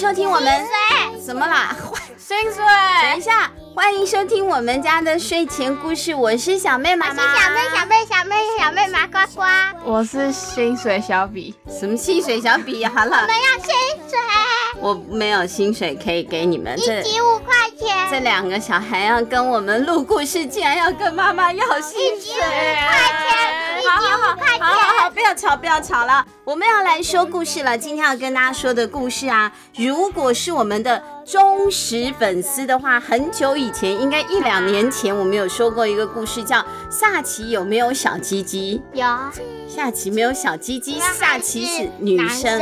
收听我们水什么啦？薪水。等一下，欢迎收听我们家的睡前故事。我是小妹妈妈，我是小妹小妹小妹小妹麻瓜瓜。我是薪水小比。什么薪水小比？好了，我们要薪水。我没有薪水可以给你们，一集五块钱。这两个小孩要跟我们录故事，竟然要跟妈妈要薪水，一集五块钱，一集五块钱。好好好，不要吵，不要吵了。我们要来说故事了。今天要跟大家说的故事啊，如果是我们的忠实粉丝的话，很久以前，应该一两年前，我们有说过一个故事，叫萨奇有没有小鸡鸡？有。萨奇没有小鸡鸡，萨奇是女生。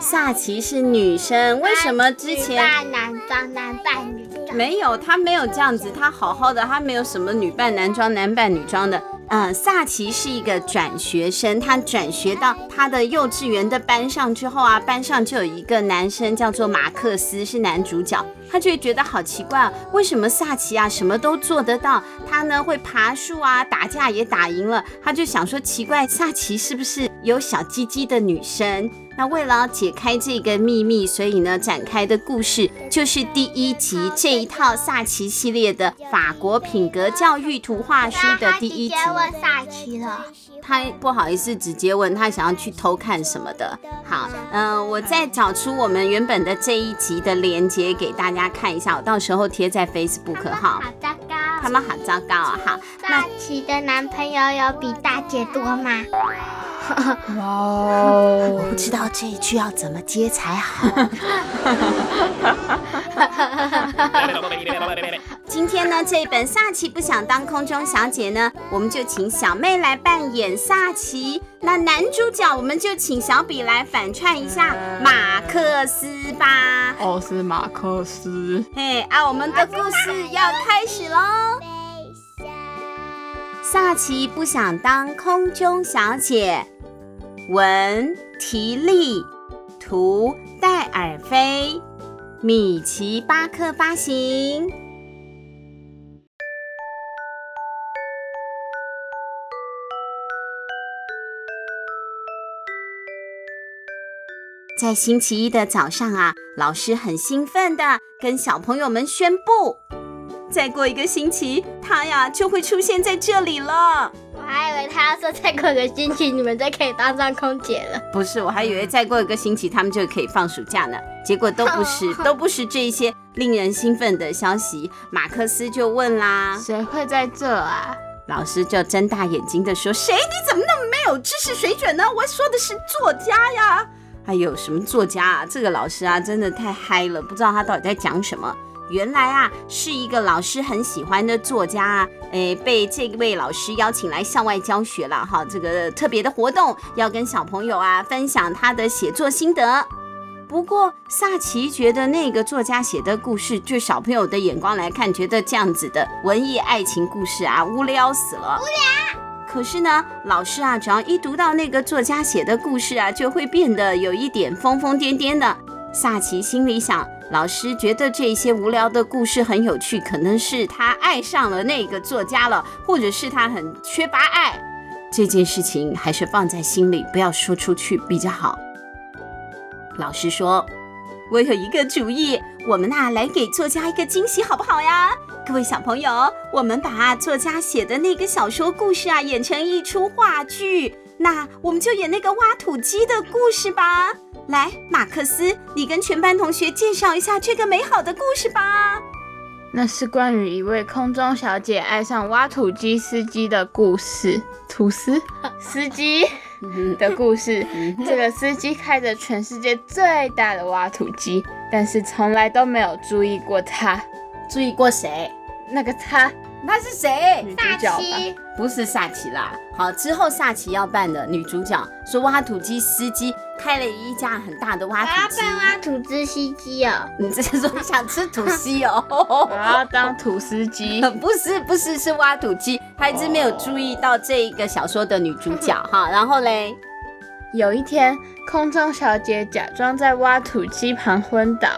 萨奇是女生，为什么之前？女扮男装，男扮女装。没有，他没有这样子，他好好的，他没有什么女扮男装、男扮女装的。嗯，萨奇是一个转学生，他转学到他的幼稚园的班上之后啊，班上就有一个男生叫做马克思，是男主角。他就会觉得好奇怪啊，为什么萨奇啊什么都做得到，他呢会爬树啊，打架也打赢了，他就想说奇怪，萨奇是不是有小鸡鸡的女生？那为了解开这个秘密，所以呢展开的故事就是第一集这一套萨奇系列的法国品格教育图画书的第一集。他问萨奇了，他不好意思直接问他想要去偷看什么的。好，嗯、呃，我再找出我们原本的这一集的连接给大家看一下，我到时候贴在 Facebook 哈。好糟糕，他们好糟糕啊！好，萨奇的男朋友有比大姐多吗？哇哦！我不知道这一句要怎么接才好。今天呢，这本萨奇不想当空中小姐呢，我们就请小妹来扮演萨奇。那男主角我们就请小比来反串一下马克思吧。哦，是马克思。嘿，啊，我们的故事要开始喽。萨奇不想当空中小姐。文提利，图戴尔菲，米奇巴克发行。在星期一的早上啊，老师很兴奋的跟小朋友们宣布，再过一个星期，他呀就会出现在这里了。他要说再过个星期你们就可以当上空姐了。不是，我还以为再过一个星期他们就可以放暑假呢。结果都不是，都不是这一些令人兴奋的消息。马克思就问啦：“谁会在这啊？”老师就睁大眼睛的说：“谁？你怎么那么没有知识水准呢？我说的是作家呀！哎呦，什么作家啊？这个老师啊，真的太嗨了，不知道他到底在讲什么。”原来啊，是一个老师很喜欢的作家啊，诶，被这位老师邀请来校外教学了哈。这个特别的活动要跟小朋友啊分享他的写作心得。不过萨奇觉得那个作家写的故事，就小朋友的眼光来看，觉得这样子的文艺爱情故事啊，无聊死了。无聊。可是呢，老师啊，只要一读到那个作家写的故事啊，就会变得有一点疯疯癫癫的。萨奇心里想。老师觉得这些无聊的故事很有趣，可能是他爱上了那个作家了，或者是他很缺乏爱。这件事情还是放在心里，不要说出去比较好。老师说：“我有一个主意，我们呐来给作家一个惊喜，好不好呀？各位小朋友，我们把作家写的那个小说故事啊演成一出话剧，那我们就演那个挖土机的故事吧。”来，马克思，你跟全班同学介绍一下这个美好的故事吧。那是关于一位空中小姐爱上挖土机司机的故事。土司 司机 的故事。这个司机开着全世界最大的挖土机，但是从来都没有注意过他。注意过谁？那个他。他是谁？女主角吧？不是萨奇啦。好，之后萨奇要扮的女主角说，挖土机司机开了一家很大的挖土机。我要土机司机哦。你这是说想吃土司哦？我要当土司机。不是不是是挖土机，他一直没有注意到这一个小说的女主角哈。然后嘞，有一天，空中小姐假装在挖土机旁昏倒。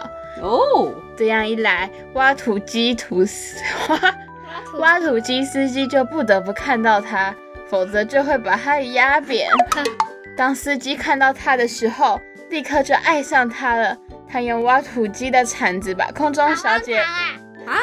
哦，这样一来，挖土机土司挖。挖土机司机就不得不看到她，否则就会把他压扁。当司机看到他的时候，立刻就爱上他了。他用挖土机的铲子把空中小姐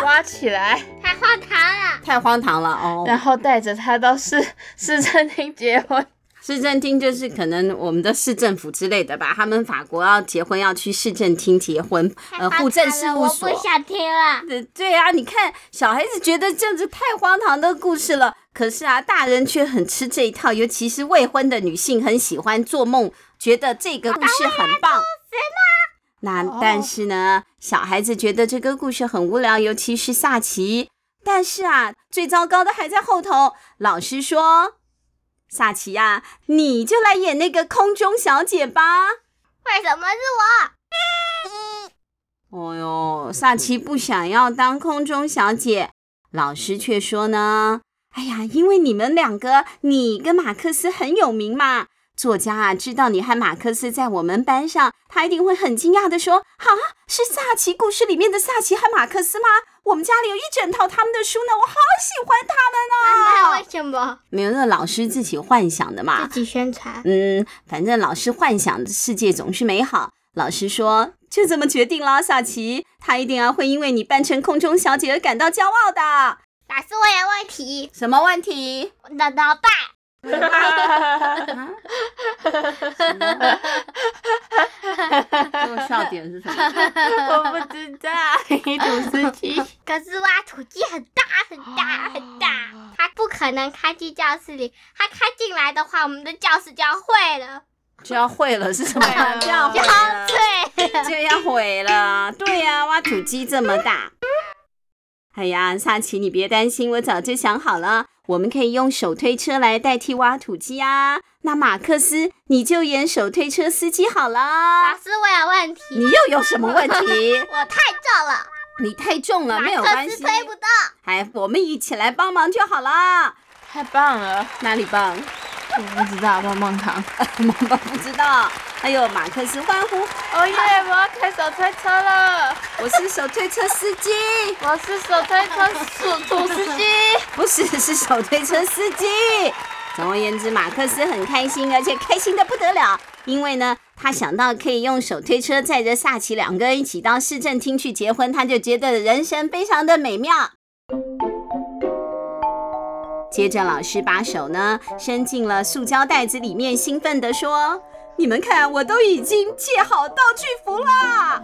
挖起来，太荒唐了，太荒唐了哦！然后带着她到市市政厅结婚。市政厅就是可能我们的市政府之类的吧，他们法国要结婚要去市政厅结婚，呃，户政事务所。我不想听了。对对啊，你看小孩子觉得这样子太荒唐的故事了，可是啊，大人却很吃这一套，尤其是未婚的女性很喜欢做梦，觉得这个故事很棒。那但是呢，小孩子觉得这个故事很无聊，尤其是萨奇。但是啊，最糟糕的还在后头。老师说。萨奇呀、啊，你就来演那个空中小姐吧。为什么是我？哦哟，萨奇不想要当空中小姐，老师却说呢：“哎呀，因为你们两个，你跟马克思很有名嘛。作家啊，知道你和马克思在我们班上，他一定会很惊讶的说：‘啊，是萨奇故事里面的萨奇和马克思吗？’”我们家里有一整套他们的书呢，我好喜欢他们呢。那为什么？没有，那老师自己幻想的嘛。自己宣传。嗯，反正老师幻想的世界总是美好。老师说，就这么决定了，萨奇，他一定要会因为你扮成空中小姐而感到骄傲的。老师，我有问题。什么问题？我的脑袋。哈哈哈哈哈！这个笑点是什么？我不知道。土司机，可是挖土机很大很大很大，它不可能开进教室里。它开进来的话，我们的教室就要毁了。就要毁了是什么？就要毁了。就要毁了。对呀，挖土机这么大。哎呀，萨奇，你别担心，我早就想好了。我们可以用手推车来代替挖土机啊！那马克思，你就演手推车司机好了。老师，我有问题。你又有什么问题？我太重了。你太重了，没有关系。马克思推不动。哎，我们一起来帮忙就好了。太棒了！哪里棒？我不知道，棒棒糖。棒棒不知道。还有马克思欢呼。哦耶！我要开手推车了。我是手推车司机。我是手推车土司机。不是，是手推车司机。总而言之，马克思很开心，而且开心的不得了，因为呢，他想到可以用手推车载着萨奇两个人一起到市政厅去结婚，他就觉得人生非常的美妙。接着，老师把手呢伸进了塑胶袋子里面，兴奋地说：“你们看，我都已经借好道具服啦。”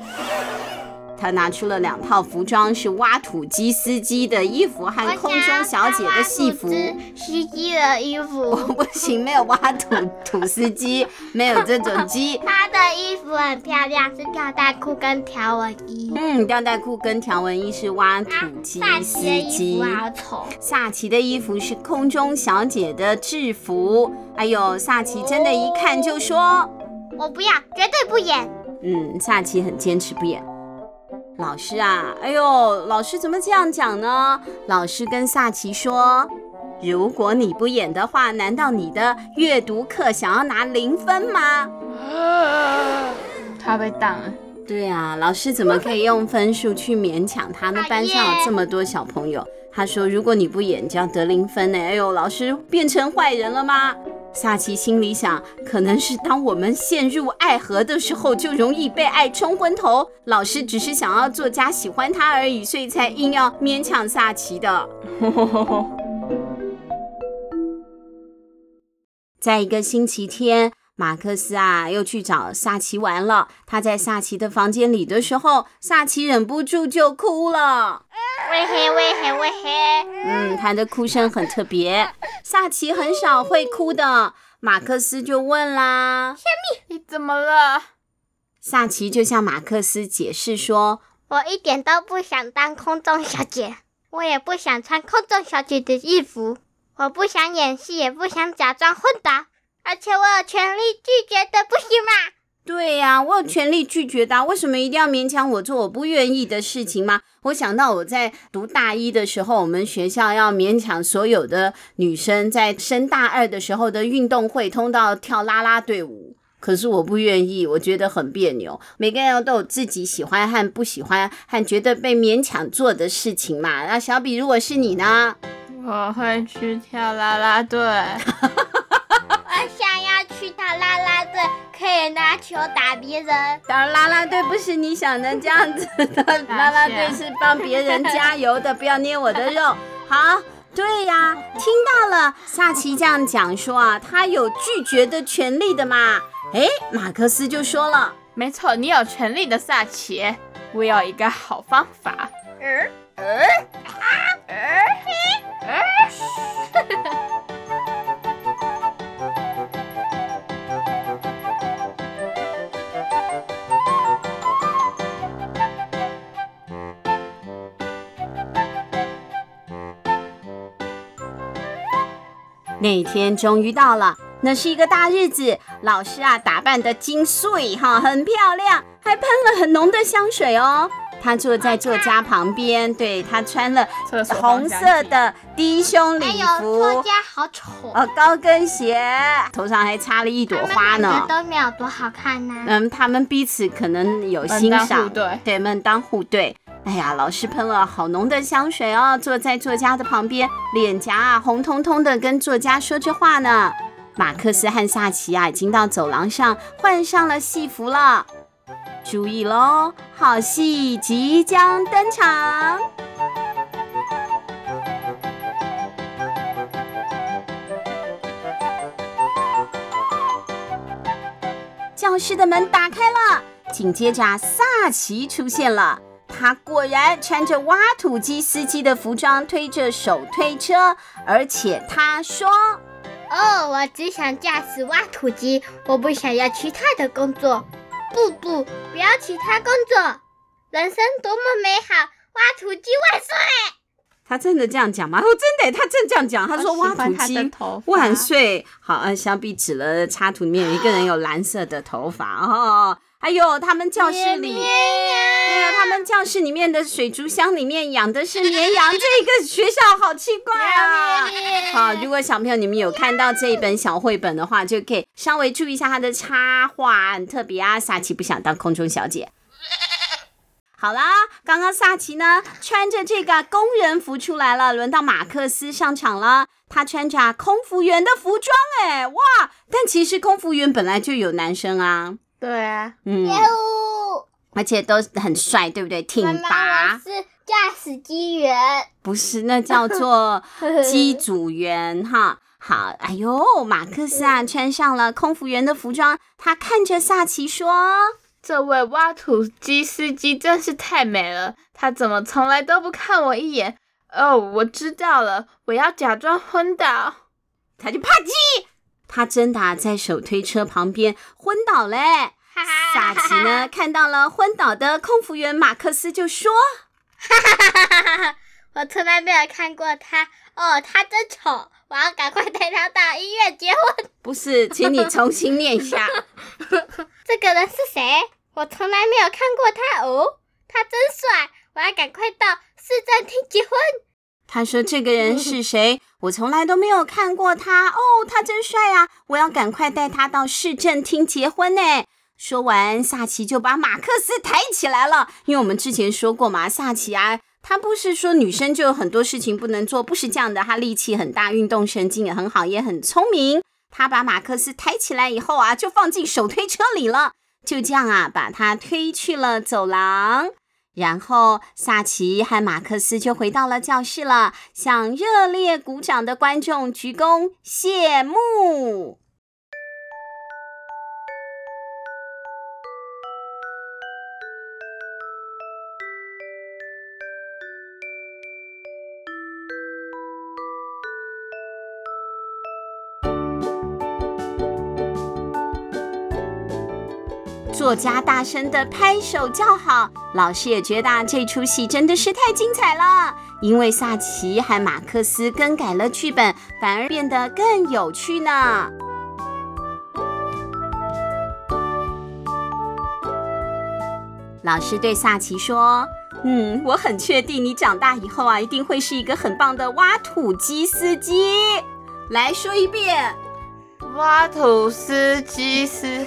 他拿出了两套服装，是挖土机司机的衣服和空中小姐的戏服。司机的衣服。我不行，没有挖土土司机，没有这种机。他的衣服很漂亮，是吊带裤跟条纹衣。嗯，吊带裤跟条纹衣是挖土机司机。好丑。萨奇的衣服是空中小姐的制服。哎呦，萨奇真的一看就说：“我不要，绝对不演。”嗯，萨奇很坚持不演。老师啊，哎呦，老师怎么这样讲呢？老师跟萨奇说：“如果你不演的话，难道你的阅读课想要拿零分吗？”他被当了。对啊，老师怎么可以用分数去勉强他呢？班上有这么多小朋友，他说：“如果你不演，就要得零分呢。”哎呦，老师变成坏人了吗？萨奇心里想，可能是当我们陷入爱河的时候，就容易被爱冲昏头。老师只是想要作家喜欢他而已，所以才硬要勉强萨奇的。在一个星期天，马克思啊又去找萨奇玩了。他在萨奇的房间里的时候，萨奇忍不住就哭了。喂嘿喂嘿喂嘿，嗯，他的哭声很特别。萨奇很少会哭的。马克思就问啦：“小米，你怎么了？”萨奇就向马克思解释说：“我一点都不想当空中小姐，我也不想穿空中小姐的衣服，我不想演戏，也不想假装昏倒，而且我有权利拒绝的，不行吗？”对呀、啊，我有权利拒绝的、啊。为什么一定要勉强我做我不愿意的事情吗？我想到我在读大一的时候，我们学校要勉强所有的女生在升大二的时候的运动会通道跳啦啦队伍，可是我不愿意，我觉得很别扭。每个人都有自己喜欢和不喜欢，和觉得被勉强做的事情嘛。那小比，如果是你呢？我会去跳啦啦队。可以拿球打别人。当然，啦啦队不是你想的这样子的，啦啦队是帮别人加油的，不要捏我的肉。好，对呀，听到了，萨奇这样讲说啊，他有拒绝的权利的嘛。哎，马克思就说了，没错，你有权利的，萨奇。我有一个好方法。嗯嗯啊嗯嗯那天终于到了，那是一个大日子。老师啊，打扮得金碎哈，很漂亮，还喷了很浓的香水哦。他坐在作家旁边，对，他穿了红色的低胸礼服。作家好丑哦，高跟鞋，头上还插了一朵花呢。都没有多好看呢。嗯，他们彼此可能有欣赏，对，对，门当户对。哎呀，老师喷了好浓的香水哦，坐在作家的旁边，脸颊啊红彤彤的，跟作家说着话呢。马克思和萨奇啊，已经到走廊上换上了戏服了。注意喽，好戏即将登场。教室的门打开了，紧接着萨奇出现了。他果然穿着挖土机司机的服装，推着手推车，而且他说：“哦，我只想驾驶挖土机，我不想要其他的工作。不不，不要其他工作，人生多么美好！挖土机万岁！”他真的这样讲吗？哦，真的，他真这样讲。他说：“挖土机万岁！”好，呃，小比指了插图里面有一个人有蓝色的头发哦。还有他们教室里，对呀，他们教室里面的水族箱里面养的是绵羊，这个学校好奇怪啊！好，如果小朋友你们有看到这一本小绘本的话，就可以稍微注意一下它的插画，很特别啊。萨奇不想当空中小姐。好啦，刚刚萨奇呢穿着这个工人服出来了，轮到马克思上场了。他穿着空服员的服装，哎，哇！但其实空服员本来就有男生啊。对啊，嗯，而且都很帅，对不对？挺拔。是驾驶机员，不是，那叫做 机组员哈。好，哎呦，马克思啊，穿上了空服员的服装，他看着萨奇说：“这位挖土机司机真是太美了，他怎么从来都不看我一眼？”哦，我知道了，我要假装昏倒，他就啪叽。他真的、啊、在手推车旁边昏倒嘞！萨奇呢看到了昏倒的空服员马克思，就说：“哈哈哈哈哈！我从来没有看过他哦，他真丑，我要赶快带他到医院结婚。”不是，请你重新念一下。这个人是谁？我从来没有看过他哦，他真帅，我要赶快到市政厅结婚。他说：“这个人是谁？我从来都没有看过他哦，他真帅啊！我要赶快带他到市政厅结婚呢。”说完，萨奇就把马克思抬起来了。因为我们之前说过嘛，萨奇啊，他不是说女生就有很多事情不能做，不是这样的。他力气很大，运动神经也很好，也很聪明。他把马克思抬起来以后啊，就放进手推车里了。就这样啊，把他推去了走廊。然后，萨奇和马克思就回到了教室了，向热烈鼓掌的观众鞠躬谢幕。作家大声的拍手叫好，老师也觉得这出戏真的是太精彩了。因为萨奇和马克思更改了剧本，反而变得更有趣呢。老师对萨奇说：“嗯，我很确定你长大以后啊，一定会是一个很棒的挖土机司机。来说一遍。”挖土司机司，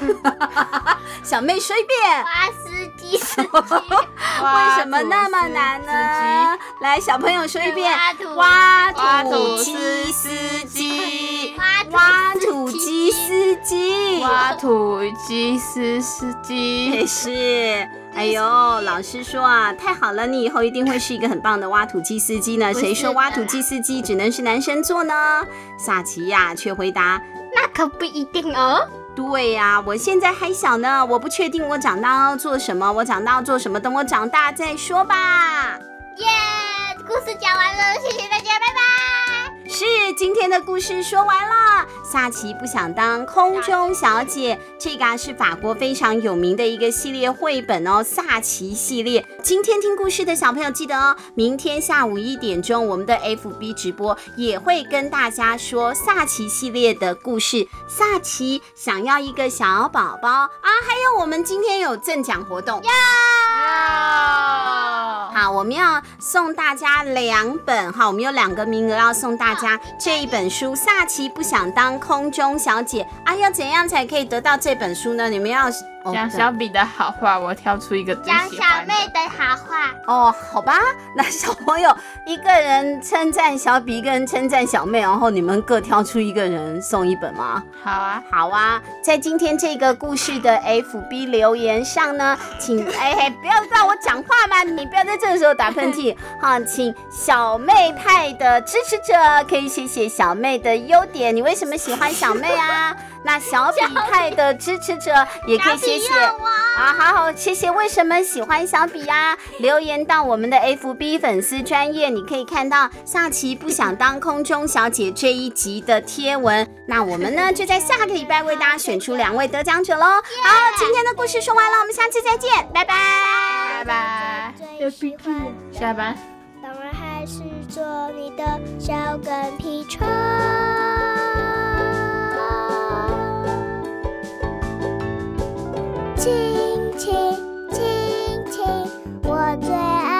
小妹说一遍。挖司机司机，为什么那么难呢？来，小朋友说一遍。挖土机司机，挖土机司机，挖土机司司机，也是。哎呦，老师说啊，太好了，你以后一定会是一个很棒的挖土机司机呢。谁说挖土机司机只能是男生做呢？萨奇亚却回答：那可不一定哦。对呀，我现在还小呢，我不确定我长大要做什么。我长大要做什么？等我长大再说吧。耶，故事讲完了，谢谢大家，拜拜。是，今天的故事说完了。萨奇不想当空中小姐，这个啊是法国非常有名的一个系列绘本哦，萨奇系列。今天听故事的小朋友记得哦，明天下午一点钟我们的 FB 直播也会跟大家说萨奇系列的故事。萨奇想要一个小宝宝啊，还有我们今天有赠奖活动。好，我们要送大家两本哈，我们有两个名额要送大家这一本书。萨奇不想当空中小姐啊，要怎样才可以得到这本书呢？你们要。讲小比的好话，我挑出一个。讲小妹的。哦，好吧，那小朋友一个人称赞小比，一个人称赞小妹，然后你们各挑出一个人送一本吗？好啊，好啊，在今天这个故事的 FB 留言上呢，请 哎嘿，不要让我讲话嘛，你不要在这个时候打喷嚏。好，请小妹派的支持者可以写写小妹的优点，你为什么喜欢小妹啊？那小比派的支持者也可以写写啊，好好谢谢。为什么喜欢小比呀？留言到我们的 FB 粉丝专页，你可以看到下期不想当空中小姐这一集的贴文。那我们呢，就在下个礼拜为大家选出两位得奖者喽。好，今天的故事说完了，我们下期再见，拜拜，拜拜。下班。当然还是做你的小跟屁虫。亲亲亲亲，我最爱